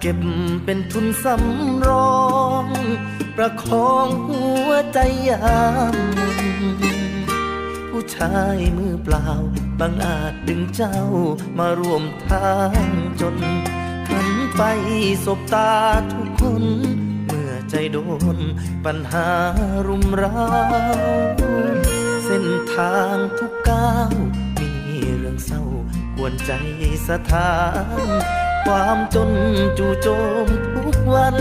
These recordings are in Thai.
เก็บเป็นทุนสำรอง ประคองหัวใจยามผู้ชายมือเปล่าบางอาจดึงเจ้ามาร่วมทางจนหันไปสบตาทุกคน เมื่อใจโดนปัญหารุมเร้าเส้นทางทุกก้าว มีเรื่องเศร้ากวนใจสะท้าน ความจนจู่โจมทุกวัน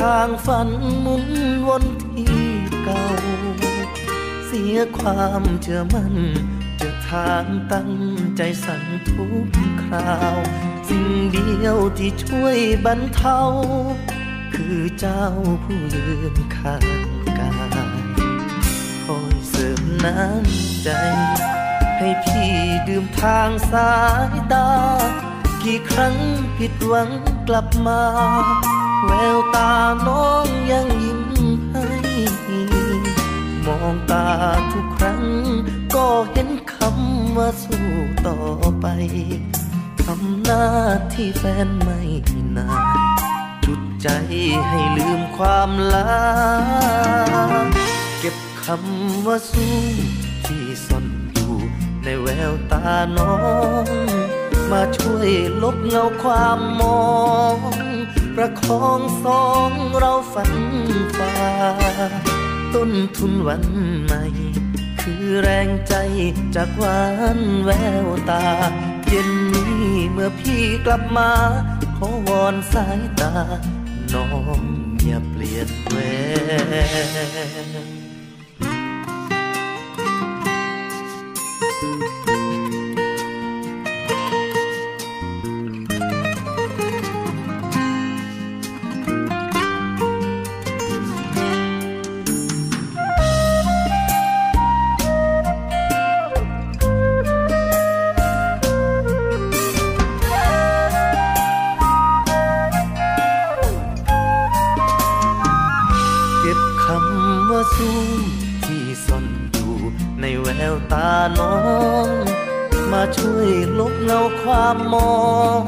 ทางฝันมุนวนที่เก่า เสียความเชื่อมั่นจอทางตั้งใจสั่นทุกคราว สิ่งเดียวที่ช่วยบรรเทา คือเจ้าผู้ยืนข้างกายคอยเสริมน้ำใจ ให้พี่ดื่มทางสายตา กี่ครั้งผิดหวังกลับมา แววตาน้องยังยิ้มให้มองตาทุกครั้ง ก็เห็นคำว่าสู้ต่อไปทำหน้าที่แฟนไม่นานจุดใจให้ลืมความลาเก็บคำว่าสู้ที่ซ่อนอยู่ในแววตาน้อง มาช่วยลบเงาความมอง ประคองสองเราฝันฝ่าต้นทุนวันใหม่คือแรงใจจากหวานแววตา เย็นนี้เมื่อพี่กลับมา ขอวอนสายตา น้องอย่าเปลี่ยนแปล สูงที่ซ่อนอยู่ในแววตาน้อง มาช่วยลบเงาความมอง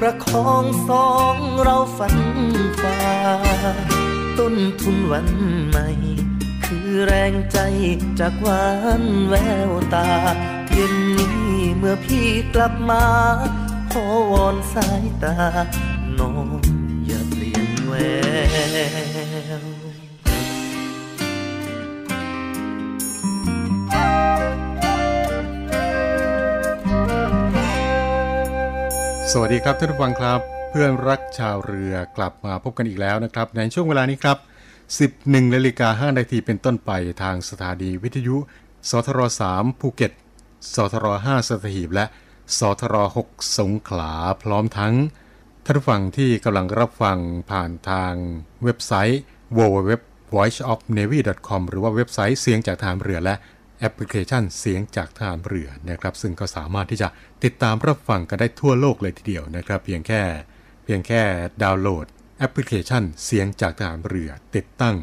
ประคองสองเราฝันฝ่าต้นทุนวันใหม่ คือแรงใจจากหวานแววตาเย็นนี้เมื่อพี่กลับมา ขอวอนสายตา สวัสดีครับท่านผู้ฟังครับ เพื่อนรักชาวเรือกลับมาพบกันอีกแล้วนะครับ ในช่วงเวลานี้ครับ 11นาฬิกา5นาทีเป็นต้นไปทางสถานีวิทยุสทร3ภูเก็ตสทร5สัตหีบและสทร6สงขลาพร้อมทั้งท่านผู้ฟังที่กำลังรับฟังผ่านทางเว็บไซต์ www voiceofnavy.com หรือว่าเว็บไซต์เสียงจากทหารเรือและ แอปพลิเคชันเสียงจากทหารเรือนะครับ ซึ่งก็สามารถที่จะติดตามรับฟังกันได้ทั่วโลกเลยทีเดียวนะครับ เพียงแค่ เพียงแค่ดาวน์โหลดแอปพลิเคชันเสียงจากทหารเรือ ติดตั้ง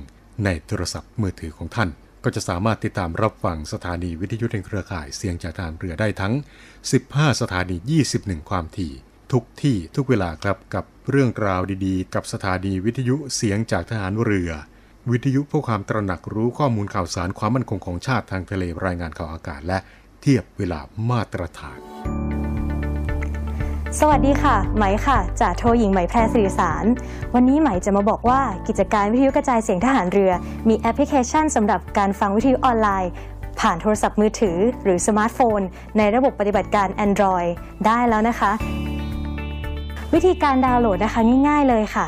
ในโทรศัพท์มือถือของท่าน ก็จะสามารถติดตามรับฟังสถานีวิทยุในเครือข่ายเสียงจากทหารเรือได้ทั้ง 15 สถานี 21 ความถี่ ทุกที่ทุกเวลาครับกับเรื่องราวดีๆ กับสถานีวิทยุเสียงจากทหารเรือ วิทยุเพื่อความตระหนักรู้ข้อมูลข่าวสารความมั่นคงของชาติทางทะเลรายงานข่าวอากาศและเทียบเวลามาตรฐาน สวัสดีค่ะ ไหมค่ะจ่าโทหญิงไหมแพรสื่อสาร วันนี้ไหมจะมาบอกว่ากิจการวิทยุกระจายเสียงทหารเรือ มีแอปพลิเคชันสำหรับการฟังวิทยุออนไลน์ ผ่านโทรศัพท์มือถือ หรือสมาร์ทโฟน ในระบบปฏิบัติการ Android ได้แล้วนะคะ วิธีการดาวน์โหลดนะคะง่าย ๆเลยค่ะ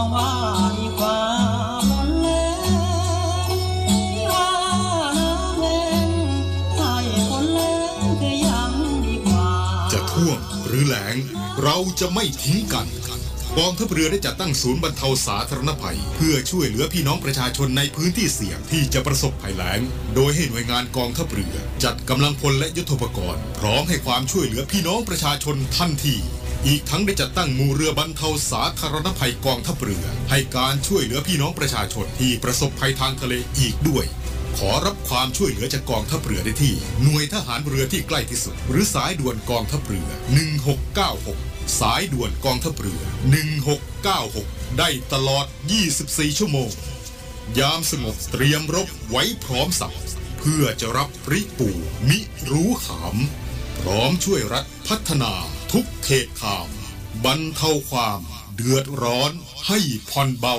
องว่าดีกว่าฝนแล้งที่ว่าน้ำแรงใช่ฝนแล้งก็ยังดีกว่า จะท่วมหรือแล้งเราจะไม่ทิ้งกันกองทัพเรือได้จัดตั้งศูนย์บรรเทาสาธารณภัย เพื่อช่วยเหลือพี่น้องประชาชนในพื้นที่เสี่ยงที่จะประสบภัยแล้ง โดยให้หน่วยงานกองทัพเรือ จัดกำลังพลและยุทโธปกรณ์ พร้อมให้ความช่วยเหลือพี่น้องประชาชนทันที อีกทั้งได้จัดตั้งมูเรือบรรเทาสาธารณภัยกองทัพเรือ ให้การช่วยเหลือพี่น้องประชาชนที่ประสบภัยทางทะเลอีกด้วย ขอรับความช่วยเหลือจากกองทัพเรือได้ที่ หน่วยทหารเรือที่ใกล้ที่สุด หรือสายด่วนกองทัพเรือ 1696 สายด่วนกองทัพเรือ 1696 ได้ตลอด 24 ชั่วโมง ยามสงบเตรียมรบไว้พร้อมสับเพื่อจะรับริปูมิรู้ขาม พร้อมช่วยรัฐพัฒนา ทุกเขตขามบรรเทาความเดือดร้อนให้ผ่อนเบา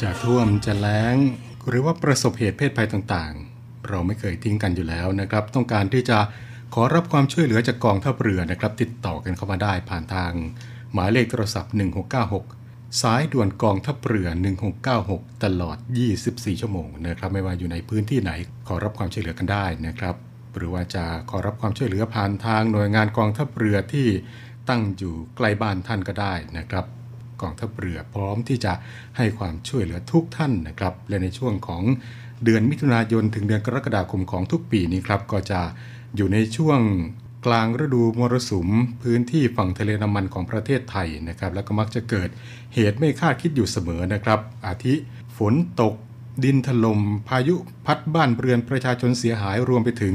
จะท่วมจะแล้ง หรือว่าประสบเหตุเพศภัยต่างๆ เราไม่เคยทิ้งกันอยู่แล้วนะครับ ต้องการที่จะขอรับความช่วยเหลือจากกองทัพเรือนะครับ ติดต่อกันเข้ามาได้ผ่านทาง หมายเลขโทรศัพท์ 1696 สายด่วนกองทัพเรือ 1696 ตลอด 24 ชั่วโมงนะครับ ไม่ว่าอยู่ในพื้นที่ไหนขอรับความช่วยเหลือกันได้นะครับ หรือว่าจะขอรับความช่วยเหลือผ่านทางหน่วยงานกองทัพเรือที่ตั้งอยู่ใกล้บ้านท่านก็ได้นะครับ กองทัพเรือพร้อมที่จะให้ความช่วยเหลือทุกท่านนะครับ และในช่วงของเดือนมิถุนายนถึงเดือนกรกฎาคมของทุกปีนี้ครับ ก็จะอยู่ในช่วง กลางฤดูมรสุมพื้นที่ฝั่งทะเลน้ำมันของประเทศไทยนะครับ แล้วก็มักจะเกิดเหตุไม่คาดคิดอยู่เสมอนะครับ อาทิฝนตก ดินถลม่มพายุพัดบ้านเรือนประชาชนเสียหายรวมไปถึง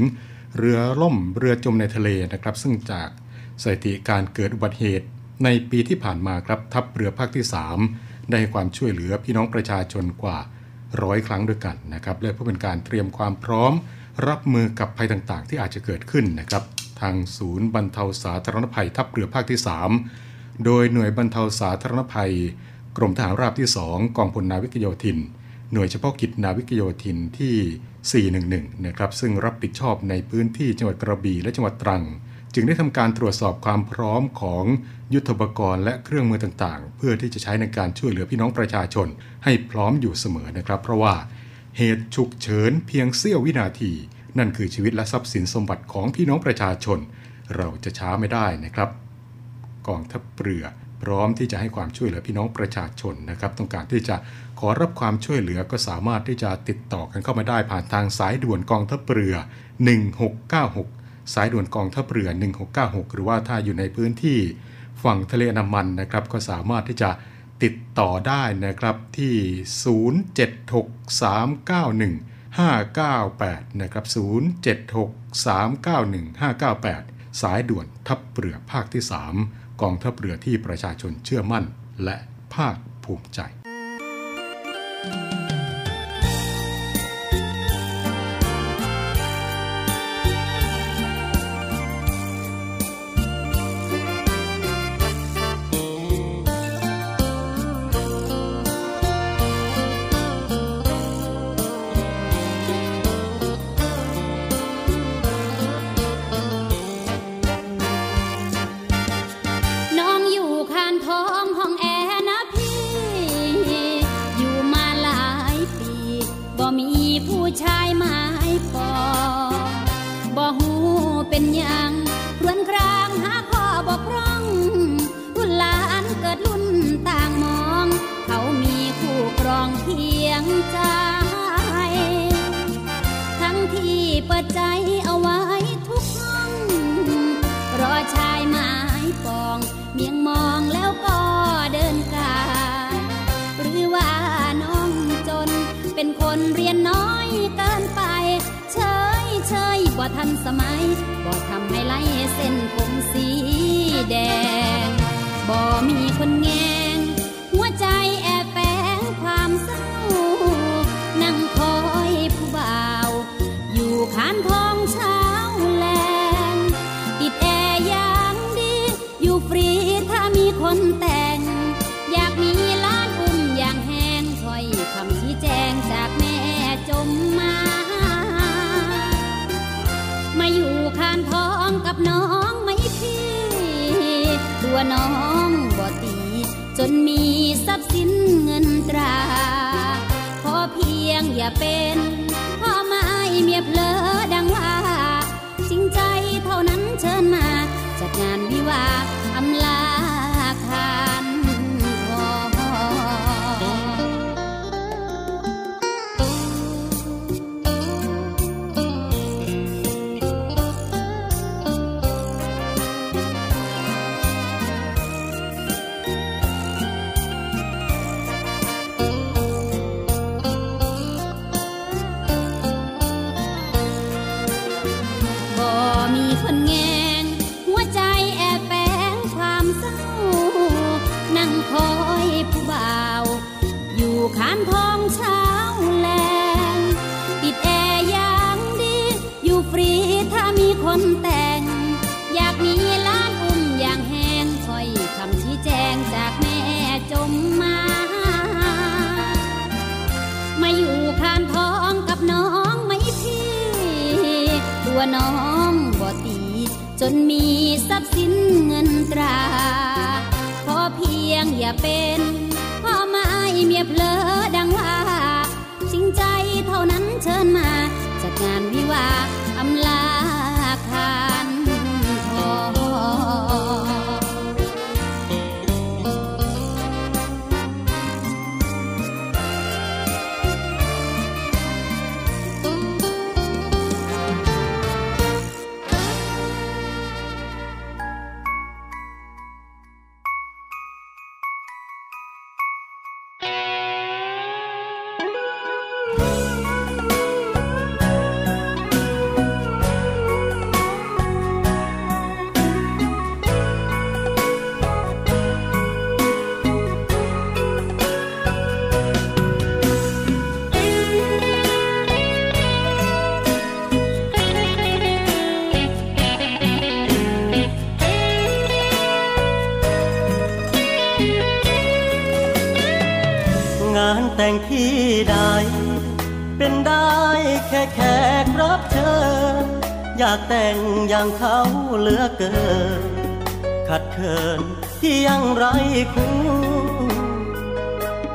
เรือล่มเรือจมในทะเลนะครับ ซึ่งจากสถิติการเกิดอุบัติเหตุในปีที่ผ่านมาครับทัพเรือภาคที่ 3 ได้ความช่วยเหลือพี่น้องประชาชนกว่าร้อยครั้งด้วยกันนะครับและเพื่อเป็นการเตรียมความพร้อม รับมือกับภัยต่างๆ ที่อาจจะเกิดขึ้นนะครับ ทางศูนย์บรรเทาสาธารณภัยทัพเรือภาคที่ 3 โดยหน่วยบรรเทาสาธารณภัย กรมทหารราบที่ 2 กองพลนาวิกโยธิน หน่วยเฉพาะกิจนาวิกโยธินที่ 411 นะครับซึ่งรับผิดชอบในพื้นที่จังหวัดกระบี่และจังหวัดตรัง จึงได้ทำการตรวจสอบความพร้อมของยุทธปกรณ์และเครื่องมือต่างๆ เพื่อที่จะใช้ในการช่วยเหลือพี่น้องประชาชน ให้พร้อมอยู่เสมอนะครับ เพราะว่าเหตุฉุกเฉินเพียงเสี้ยววินาที นั่นคือชีวิตและทรัพย์สินสมบัติของพี่น้องประชาชน เราจะช้าไม่ได้นะครับ กองทัพเรือพร้อมที่จะให้ความช่วยเหลือพี่น้องประชาชนนะครับ ต้องการที่จะขอรับความช่วยเหลือก็สามารถที่จะติดต่อกันเข้ามาได้ผ่านทางสายด่วนกองทัพเรือ 1696 สายด่วนกองทัพเรือ 1696 หรือว่าถ้าอยู่ในพื้นที่ฝั่งทะเลอันดามันนะครับ ก็สามารถที่จะติดต่อได้นะครับที่ 076391 598 นะครับ 076391 598 สายด่วนทัพเรือภาคที่ 3 กองทัพเรือที่ประชาชนเชื่อมั่น และภาคภูมิใจ ชายหมายปองเมียงมองแล้วก็เดินกลายหรือว่าน้องจน เป็นคนเรียนน้อยเกินไป เฉยเฉยบ่ทันสมัยบ่ทำให้ไล่เส้นผมสีแดงบ่มีคนแง คนแต่ง อยากมีล้านอุ้มอย่างแห้งถ้อยคำชี้แจงจากแม่จมมา มาอยู่คานท้องกับน้องไม่พี่ตัวน้องบ่ตี จนมีทรัพย์สินเงินตรา ขอเพียงอย่าเป็นพ่อไม้เมียเพลอดังว่าจริงใจเท่านั้นเชิญมา จัดงานวิวาอำลา ตัวน้องบ่ตี จนมีทรัพย์สินเงินตรา ขอเพียงอย่าเป็นพ่อไม้เมียเพลอดังว่า จริงใจเท่านั้นเชิญมาจัดงานวิวาากแต่งอย่างเขาเหลือเกิน ขัดเขินที่ยังไรคู่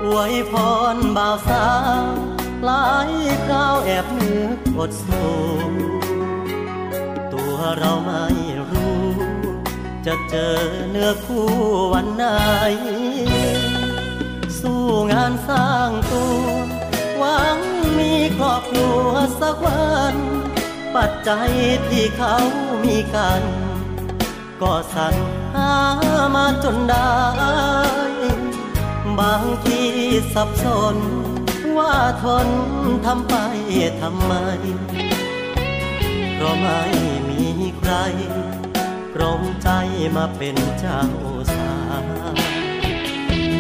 อวยพรบ่าวสาวหลายคราวแอบเนึกอกดสูตัวเราไม่รู้ จะเจอเนื้อคู่วันไหน สู้งานสร้างตัว หวังมีครอบครัวสักวัน ปัจจัยที่เขามีกัน ก็สรรหามาจนได้ บางทีสับสน ว่าทนทำไปทำไม เพราะไม่มีใครตรงใจมาเป็นเจ้าสาว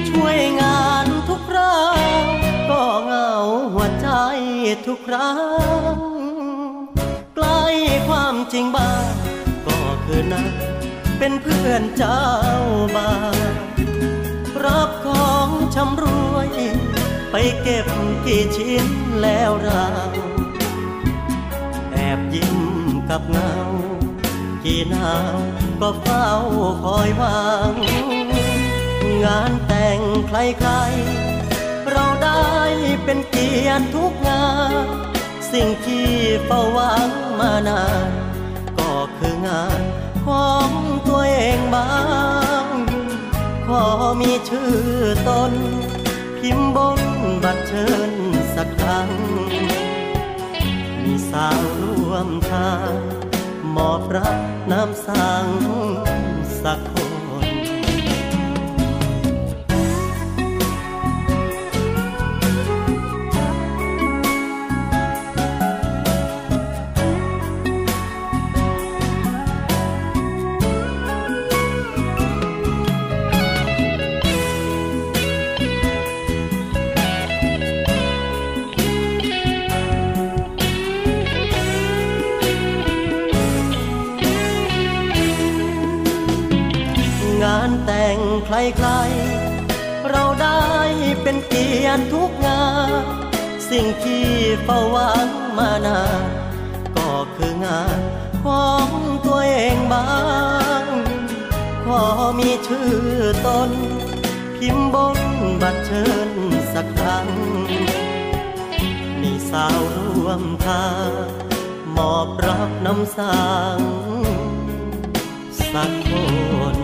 ช่วยงานทุกคราวก็เหงาหัวใจทุกครั้ง จริงบ้างก็คือนั่งเป็นเพื่อนเจ้าบ่าวรับของชำรวย ไปเก็บกี่ชิ้นแล้วเราแอบยิ้มกับเงา กี่นาวก็เฝ้าคอยหวัง งานแต่งใครๆ เราได้เป็นเกียรติทุกงาน สิ่งที่เฝ้าหวังมานาน งานของตัวเองบ้าง ขอมีชื่อตน พิมพ์บนบัตรเชิญสักครั้ง มีสาวร่วมทาง มอบรับน้ำสังสักคน ใครๆ เราได้เป็นเกียรติทุกงาน สิ่งที่เฝ้าหวังมานานก็คืองานของตัวเองบ้าง ขอมีชื่อตน พิมพ์บนบัตรเชิญสักครั้ง มีสาวร่วมทางมอบรับน้ำสังสักคน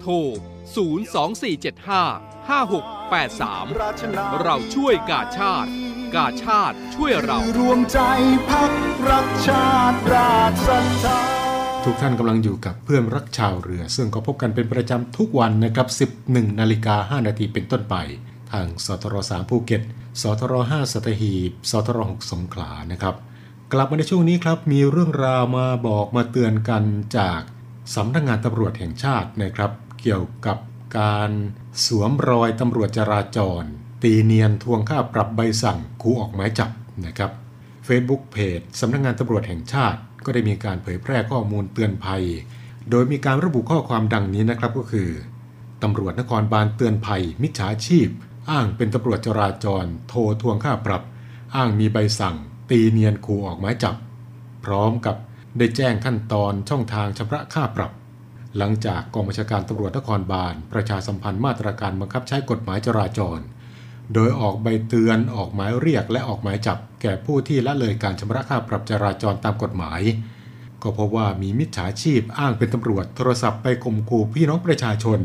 โทร 02475 5683 เราช่วยกาชาติ กาชาติช่วยเรา รวมใจพักรักชาติราชศรัทธาทุกท่านกำลังอยู่กับเพื่อนรักชาวเรือ ซึ่งก็พบกันเป็นประจำทุกวันนะครับ 11 นาฬิกา 5 นาทีเป็นต้นไป ทางสทร3ภูเก็ต สทร5สัตหีบ สทร6สงขลานะครับ กลับมาในช่วงนี้ครับ มีเรื่องราวมาบอกมาเตือนกันจากสำนักงานตำรวจแห่งชาตินะครับ เกี่ยวกับการสวมรอยตำรวจจราจร ตีเนียนทวงค่าปรับใบสั่งคูออกหมายจับนะครับ Facebook เพจสำนักงานตำรวจแห่งชาติ ก็ได้มีการเผยแพร่ข้อมูลเตือนภัย โดยมีการระบุข้อความดังนี้นะครับก็คือตำรวจนครบาลเตือนภัย มิจฉาชีพ อ้างเป็นตำรวจจราจร โทรทวงค่าปรับ อ้างมีใบสั่ง ตีเนียนขู่ออกหมายจับ พร้อมกับได้แจ้งขั้นตอนช่องทางชำระค่าปรับ หลังจากกองบัญชาการตำรวจนครบาล ประชาสัมพันธ์มาตรการบังคับใช้กฎหมายจราจร โดยออกใบเตือนออกหมายเรียกและออกหมายจับ แก่ผู้ที่ละเลยการชำระค่าปรับจราจรตามกฎหมาย ก็พบว่ามีมิจฉาชีพอ้างเป็นตำรวจโทรศัพท์ไปข่มขู่พี่น้องประชาชน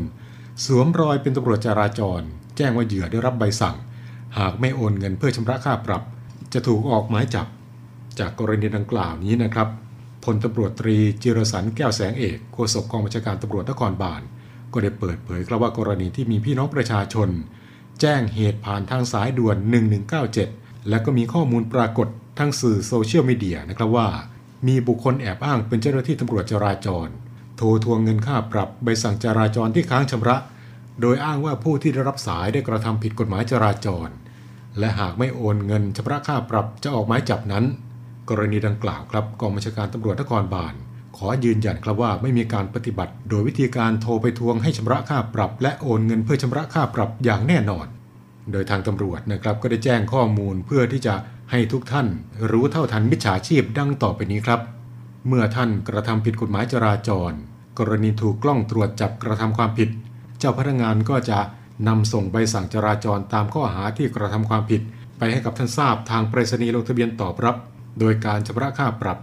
สวมรอยเป็นตำรวจจราจร แจ้งว่าเหยื่อได้รับใบสั่ง หากไม่โอนเงินเพื่อชำระค่าปรับ จะถูกออกหมายจับ จากกรณีดังกล่าวนี้นะครับ พลตำรวจตรีจิรสันแก้วแสงเอกโฆษกกองบัญชาการตำรวจนครบาลก็ได้เปิดเผยครับว่ากรณีที่มีพี่น้องประชาชน แจ้งเหตุผ่านทางสายด่วน 1197 และก็มีข้อมูลปรากฏทางสื่อโซเชียลมีเดียนะครับว่า มีบุคคลแอบอ้างเป็นเจ้าหน้าที่ตำรวจจราจร โทรทวงเงินค่าปรับใบสั่งจราจรที่ค้างชำระ โดยอ้างว่าผู้ที่ได้รับสายได้กระทำผิดกฎหมายจราจร และหากไม่โอนเงินชำระค่าปรับจะออกหมายจับนั้น กรณีดังกล่าวครับกองบัญชาการตำรวจนครบาลขอยืนยันครับว่าไม่มีการปฏิบัติ โดยวิธีการโทรไปทวงให้ชำระค่าปรับ และโอนเงินเพื่อชำระค่าปรับอย่างแน่นอน โดยทางตำรวจนะครับก็ได้แจ้งข้อมูลเพื่อที่จะให้ทุกท่าน รู้เท่าทันมิจฉาชีพดังต่อไปนี้ครับ เมื่อท่านกระทำผิดกฎหมายจราจร กรณีถูกกล้องตรวจจับกระทำความผิด เจ้าพนักงานก็จะนำส่งใบสั่งจราจรตามข้อหาที่กระทำความผิด ไปให้กับท่านทราบทางไปรษณีย์ลงทะเบียนตอบรับ โดยการชำระค่าปรับ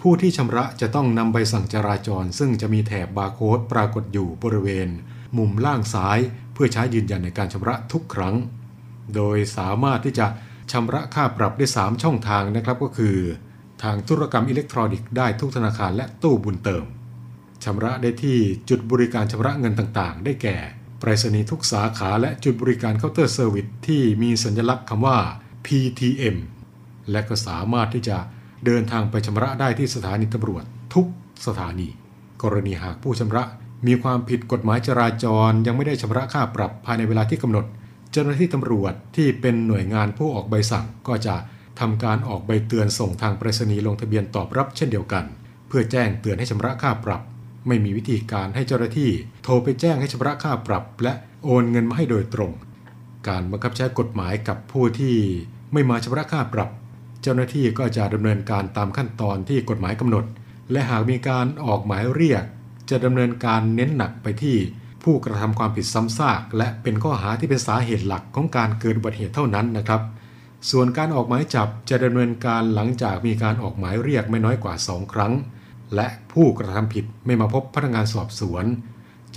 ผู้ที่ชำระจะต้องนำใบสั่งจราจร ซึ่งจะมีแถบบาร์โค้ดปรากฏอยู่บริเวณ มุมล่างซ้าย เพื่อใช้ยืนยันในการชำระทุกครั้ง โดยสามารถที่จะชำระค่าปรับได้ 3 ช่องทางนะครับก็คือ ทางธุรกรรมอิเล็กทรอนิกส์ได้ทุกธนาคารและตู้บุญเติมชำระได้ที่จุดบริการชำระเงินต่างๆ ได้แก่ไปรษณีย์ทุกสาขาและจุดบริการเคาน์เตอร์เซอร์วิสที่มีสัญลักษณ์คำว่า PTM และก็สามารถที่จะเดินทางไปชำระได้ที่สถานีตำรวจทุกสถานี กรณีหากผู้ชำระมีความผิดกฎหมายจราจรยังไม่ได้ชำระค่าปรับภายในเวลาที่กำหนด เจ้าหน้าที่ตำรวจที่เป็นหน่วยงานผู้ออกใบสั่งก็จะทำการออกใบเตือนส่งทางไปรษณีย์ลงทะเบียนตอบรับเช่นเดียวกัน เพื่อแจ้งเตือนให้ชำระค่าปรับ ไม่มีวิธีการให้เจ้าหน้าที่ โทรไปแจ้งให้ชำระค่าปรับ และโอนเงินมาให้โดยตรง การบังคับใช้กฎหมายกับผู้ที่ไม่มาชำระค่าปรับ เจ้าหน้าที่ก็จะดำเนินการตามขั้นตอนที่กฎหมายกำหนด และหากมีการออกหมายเรียก จะดำเนินการเน้นหนักไปที่ผู้กระทำความผิดซ้ำซาก และเป็นข้อหาที่เป็นสาเหตุหลักของการเกิดอุบัติเหตุเท่านั้นนะครับ ส่วนการออกหมายจับจะดำเนินการหลังจากมีการออกหมายเรียกไม่น้อยกว่า 2 ครั้ง และผู้กระทำผิดไม่มาพบพนักงานสอบสวน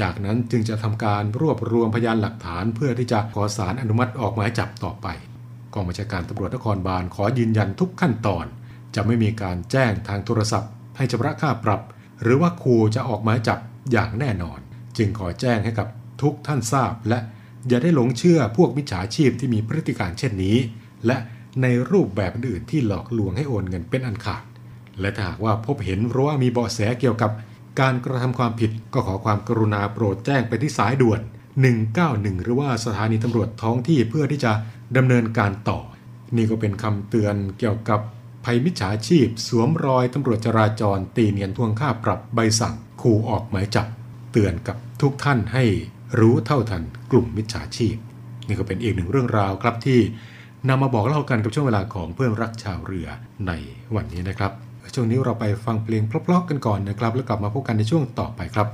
จากนั้นจึงจะทำการรวบรวมพยานหลักฐานเพื่อที่จะขอสารอนุมัติออกหมายจับต่อไป กองบัญชาการตำรวจนครบาลขอยืนยันทุกขั้นตอน จะไม่มีการแจ้งทางโทรศัพท์ ให้ชำระค่าปรับ หรือว่าครูจะออกหมายจับอย่างแน่นอน จึงขอแจ้งให้กับทุกท่านทราบ และอย่าได้หลงเชื่อพวกมิจฉาชีพที่มีพฤติการเช่นนี้ และในรูปแบบอื่นที่หลอกลวงให้โอนเงินเป็นอันขาด และถ้าหากว่าพบเห็นหรือว่ามีเบาะแสเกี่ยวกับ การกระทำความผิดก็ขอความกรุณาโปรดแจ้งไปที่สายด่วน 191 หรือว่าสถานีตำรวจท้องที่เพื่อที่จะดำเนินการต่อ นี่ก็เป็นคำเตือนเกี่ยวกับภัยมิจฉาชีพ สวมรอยตำรวจจราจร ตีเนียนทวงค่าปรับใบสั่งขู่ออกหมายจับ เตือนกับทุกท่านให้รู้เท่าทันกลุ่มมิจฉาชีพ นี่ก็เป็นอีกหนึ่งเรื่องราวครับที่นำมาบอกเล่ากันกับช่วงเวลาของเพื่อนรักชาวเรือในวันนี้นะครับช่วงนี้เราไปฟังเพลงเพลาะๆกันก่อนนะครับ แล้วกลับมาพบกันในช่วงต่อไปครับ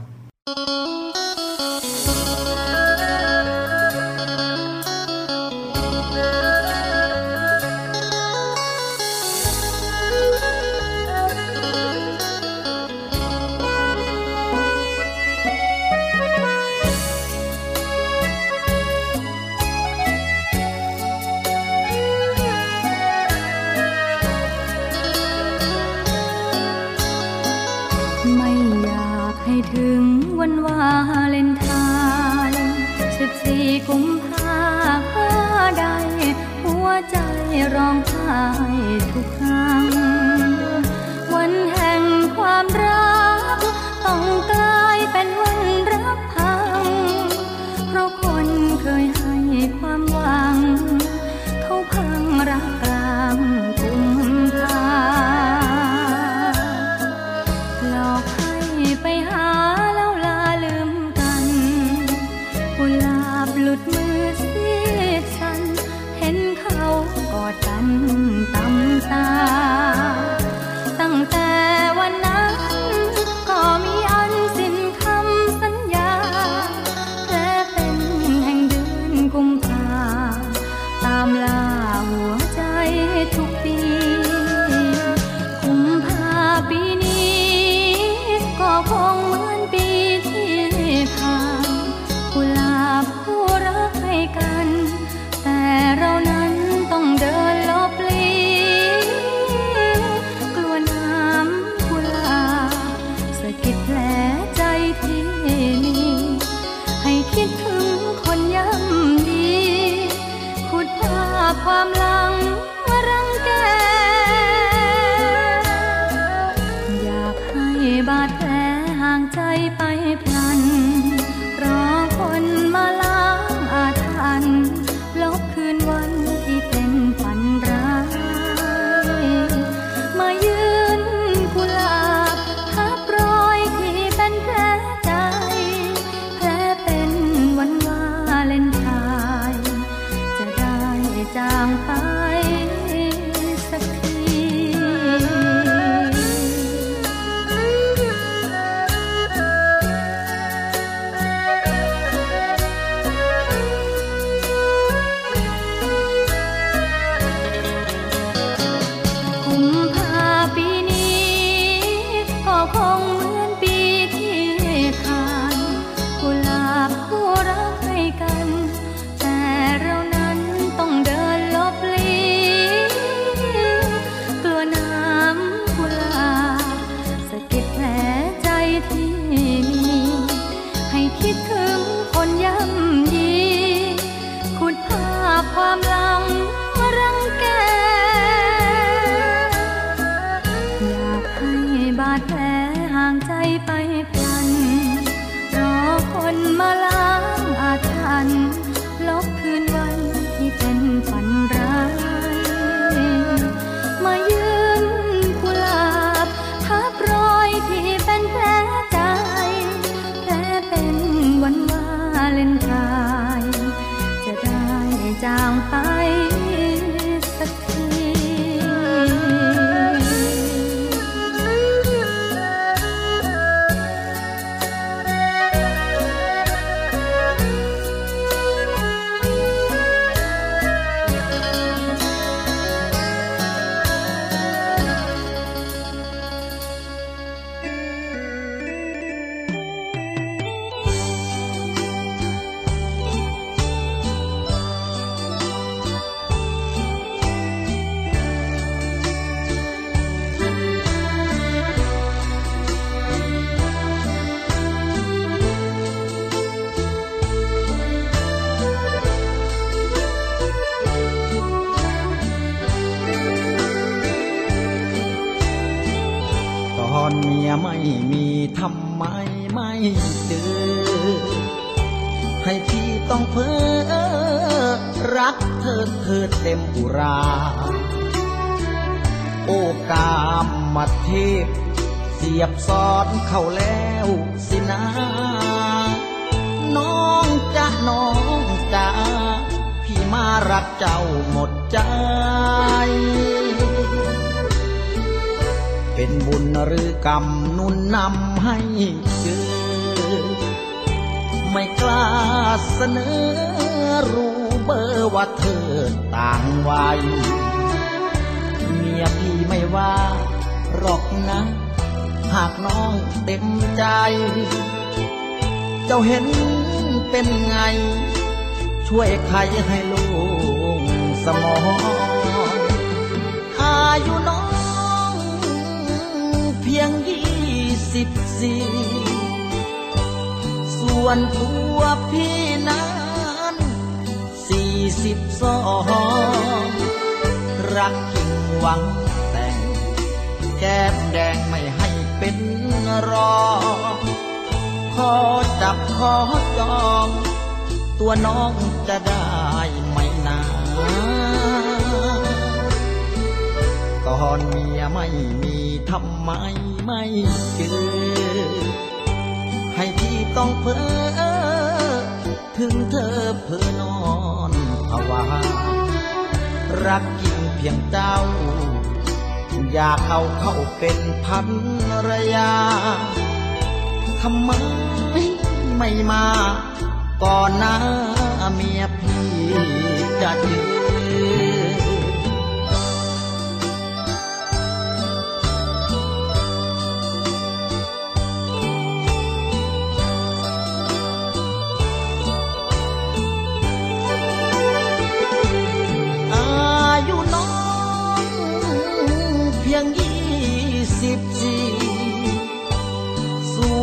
ถึงวันวาเลนไทน์สิบสี่กุมภาใด หัวใจร้องไห้ทุกครั้ง เธอเธอเต็มอุรา โอกามมาเทพ เสียบซ้อนเข้าแล้วสินะน้องจะน้องจ้าพี่มารักเจ้าหมดใจ เป็นบุญหรือกรรมนุนนำให้เจอ ไม่กล้าเสนอรู้ เบอร์ว่าเธอต่างวัยเมียพี่ไม่ว่าหรอกนะ หากน้องเต็มใจ เจ้าเห็นเป็นไง ช่วยใครให้ลูกสมองอายุน้องเพียงยี่สิบสี่ส่วนตัวพี่นั้น สี่สิบสองรักจริงหวังแต่ง แก้มแดงไม่ให้เป็นรองขอจับขอจอง ตัวน้องจะได้ไหมนาตอนเมียไม่มีทำไมไม่เจอ ให้พี่ต้องเพ้อถึงเธอเพ้อนอน วารักจริงเพียงเจ้า อยากเอาเข้าเป็นพันรยาทำไมไม่มา ก่อนหน้าเมียพี่จะเจอ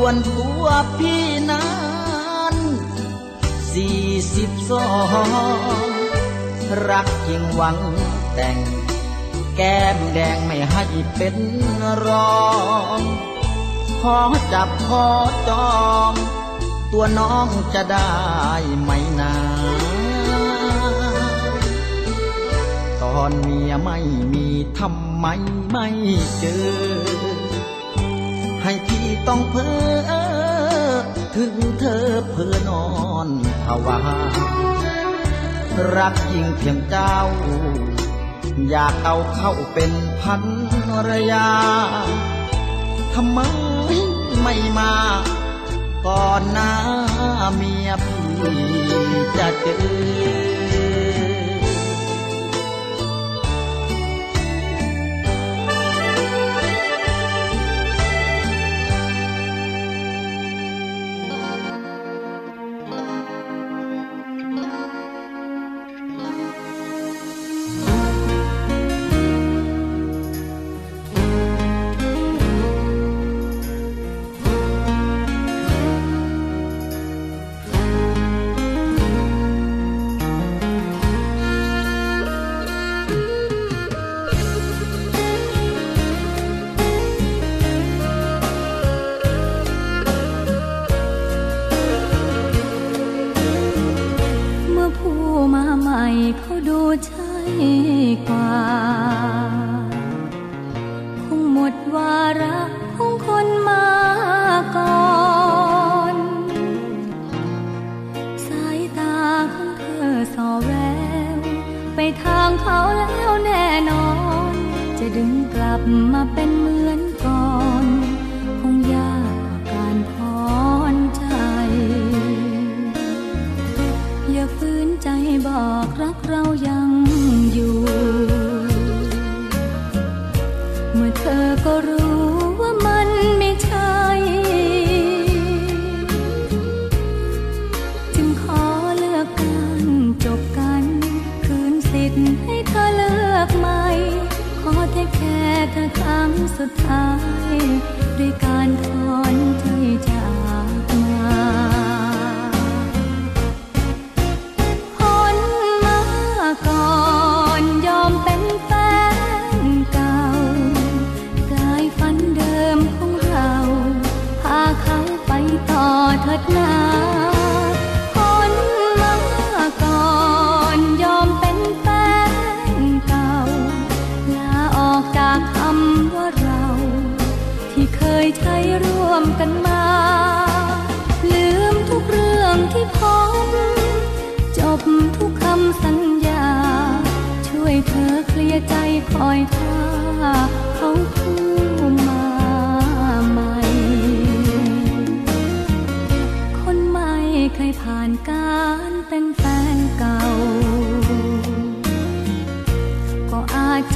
วนตัวพี่นั้นสี่สิบสองรักจริงหวังแต่ง แก้มแดงไม่ให้เป็นรองขอจับขอจอง ตัวน้องจะได้ไหมนาตอนเมียไม่มีทำไมไม่เจอ ให้พี่ต้องเพ้อถึงเธอเพ้อนอนภาวารักยิ่งเพียงเจ้า อยากเอาเข้าเป็นพันรยาทำไมไม่มาก่อนหน้าเมียพี่จะเจอ สุดท้ายด้วยการถอนใจ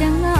像那。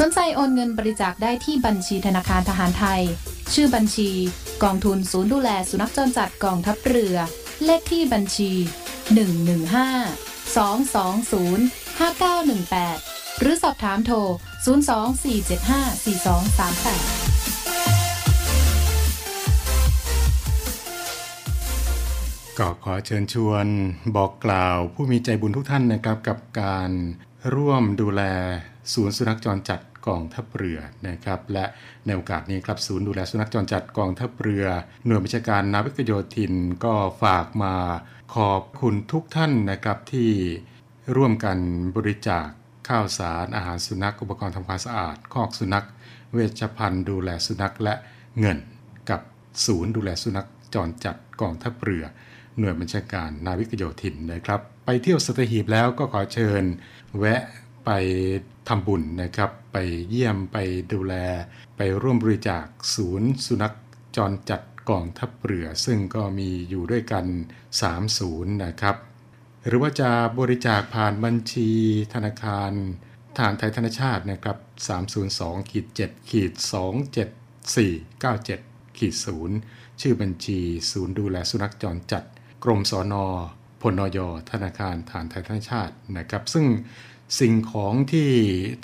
สนใจโอนเงินบริจาคได้ที่บัญชีธนาคารทหารไทย ชื่อบัญชี กองทุนศูนย์ดูแลสุนัขจรจัดกองทัพเรือ เลขที่บัญชี 115-220-5918 หรือสอบถามโทร 024754238ก็ขอเชิญชวนบอกกล่าวผู้มีใจบุญทุกท่านนะครับกับการร่วมดูแล ศูนย์สุนัขจรจัดกองทัพเรือนะครับและในโอกาสนี้ครับศูนย์ดูแลสุนัขจรจัดกองทัพเรือ หน่วยบัญชาการนาวิกโยธินก็ฝากมาขอบคุณทุกท่านนะครับที่ร่วมกันบริจาคข้าวสารอาหารสุนัขอุปกรณ์ทำความสะอาด คอกสุนัข เวชภัณฑ์ดูแลสุนัขและเงินกับศูนย์ดูแลสุนัขจรจัดกองทัพเรือ หน่วยบัญชาการนาวิกโยธินนะครับ ไปเที่ยวสตหีบแล้วก็ขอเชิญ แวะ ไปทำบุญนะครับ ไปเยี่ยมไปดูแล ไปร่วมบริจาคศูนย์ สุนัขจรจัดกองทัพเรือ ซึ่งก็มีอยู่ด้วยกัน 3 ศูนย์นะครับ หรือว่าจะบริจาคผ่านบัญชีธนาคารทารไทยธนชาตินะครับ302ขีด7ขีด27497ขีด0ชื่อบัญชีศูนย์ดูแลสุนัขจรจัด กรมสอนอพลนยธนาคารฐานไทยธนชาตินะครับ ซึ่ง สิ่งของที่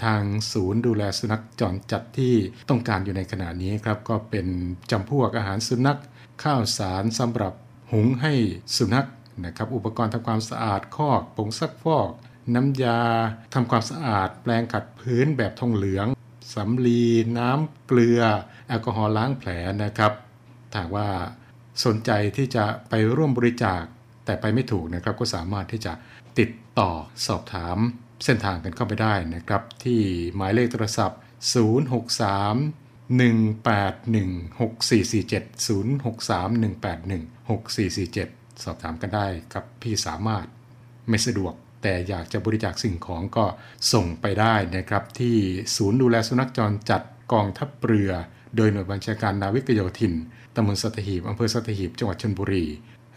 ทางศูนย์ดูแลสุนัขจรจัดที่ต้องการอยู่ในขณะนี้ครับ ก็เป็นจำพวกอาหารสุนัข ข้าวสารสำหรับหุงให้สุนัขนะครับ อุปกรณ์ทำความสะอาดคอกผงซักฟอก น้ำยาทำความสะอาด แปรงขัดพื้นแบบทองเหลืองสำลีน้ำเกลือ แอลกอฮอล์ล้างแผลนะครับถ้าว่าสนใจที่จะไปร่วมบริจาคแต่ไปไม่ถูกนะครับ ก็สามารถที่จะติดต่อสอบถาม เส้นทางกันเข้าไปได้นะครับ ที่หมายเลขโทรศัพท์ 063 181 6447 063 181 6447 สอบถามกันได้กับพี่สามารถไม่สะดวก แต่อยากจะบริจาคสิ่งของก็ส่งไปได้นะครับ ที่ศูนย์ดูแลสุนัขจรจัดกองทัพเรือ โดยหน่วยบัญชาการนาวิกโยธินตำบลสัตหีบอำเภอสัตหีบจังหวัดชลบุรี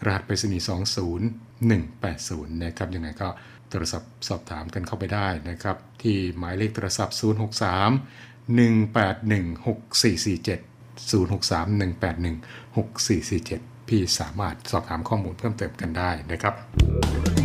รหัสไปรษณีย์20180 นะครับยังไงก็ ทรศัพท์สอบถามกันเข้าไปได้นะครับ ที่หมายเลขโทรศัพท์ 063 181 6447 063 181 6447 พี่สามารถสอบถามข้อมูลเพิ่มเติมกันได้นะครับ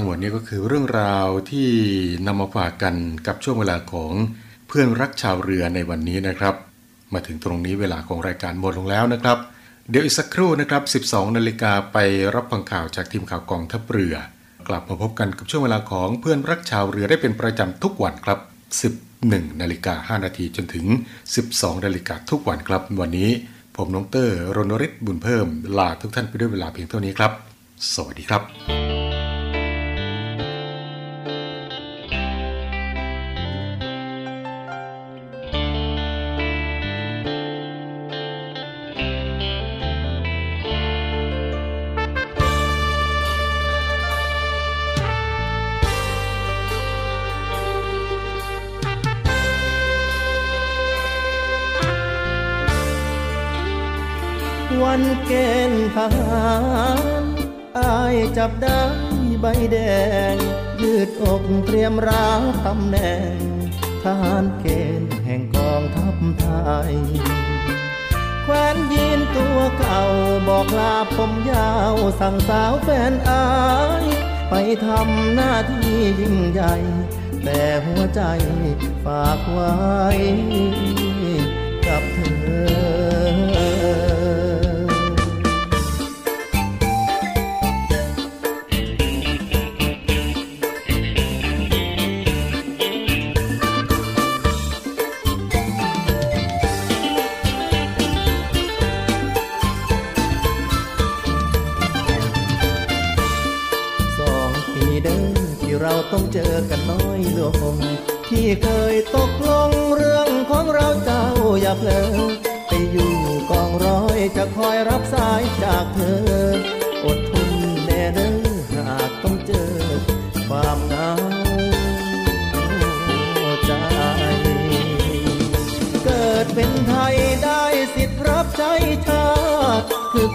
ทั้งหมดนี้ก็คือเรื่องราวที่นำมาฝากกันกับช่วงเวลาของเพื่อนรักชาวเรือในวันนี้นะครับ มาถึงตรงนี้เวลาของรายการหมดลงแล้วนะครับ เดี๋ยวอีกสักครู่นะครับ 12 นาฬิกาไปรับฟังข่าวจากทีมข่าวกองทัพเรือ กลับมาพบกันกับช่วงเวลาของเพื่อนรักชาวเรือได้เป็นประจำทุกวันครับ 11นาฬิกา5นาทีจนถึง 12นาฬิกาทุกวันครับ วันนี้ ผมน้องเตอร์รณฤทธิ์บุญเพิ่มลาทุกท่านไปด้วยเวลาเพียงเท่านี้ครับ สวัสดีครับ เกณฑ์ทหารอายจับได้ใบแดง ยืดอกเตรียมรับตำแหน่ง ทหารเกณฑ์แห่งกองทัพไทยแควนยีนตัวเก่าบอกลาผมยาวสั่งสาวแฟนอาย ไปทำหน้าที่ยิ่งใหญ่ แต่หัวใจฝากไว้กับเธอ กันน้อยลงที่เคยตกลงเรื่องของเราเจ้าอย่าเพลอไปอยู่กองร้อยจะคอยรับสายจากเธอ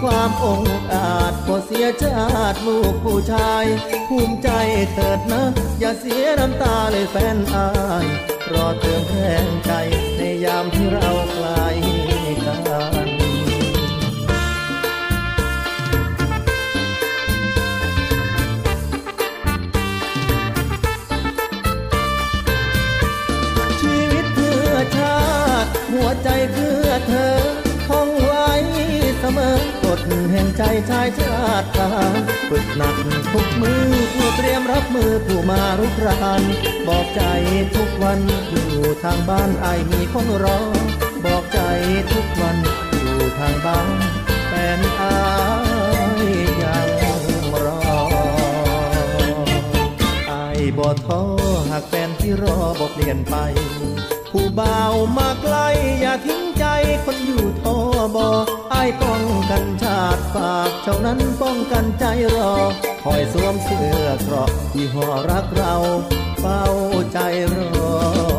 ความองอาจก็เสียชาติลูกผู้ชาย ภูมิใจเถิดนะ อย่าเสียน้ำตาเลยแฟนอายรอเติมแทงใจในยามที่เราไกลกันหัวใจเพื่อเธอ ห่งใจชายชาติทาฝึกหนักทุกมือเพื่อเตรียมรับมือผู้มารุกรานบอกใจทุกวันอยู่ทางบ้านไอมีคนรอ บอกใจทุกวันอยู่ทางบ้านแฟนอายยังรอไอบ่ท้อหากแฟนที่รอบ่เปลี่ยนไป ผู้บ่าวมาไกลอย่าทิ้งใจคนอยู่ทอบ่อายป้องกันชาติฝากเจ้านั้นป้องกันใจรอ คอยสวมเสื้อเกราะที่ห่อรักเราเฝ้าใจรอ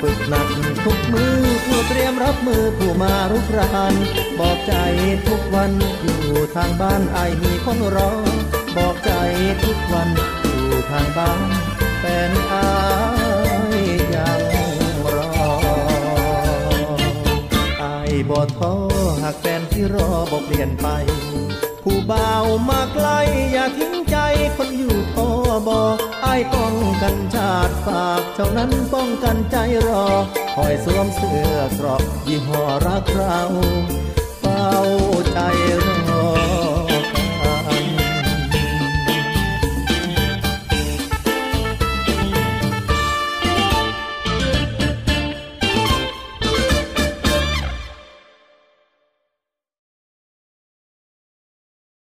ฝึกหนักทุกมือเพื่อเตรียมรับมือผู้มารุกรานบอกใจทุกวันอยู่ทางบ้านไอมีคนรอ บอกใจทุกวันอยู่ทางบ้านแฟนอายยังรอไอายบ่ท้อหากแฟนที่รอบ่เปลี่ยนไปผู้บ่าวมาไกลอย่าทิ้งใจคนอยู่ท้อบ่อายป้องกันชา ฝากเท่านั้นป้องกันใจรอคอยสวมเสื้อเกราะยี่ห้อรักเราเฝ้าใจรอ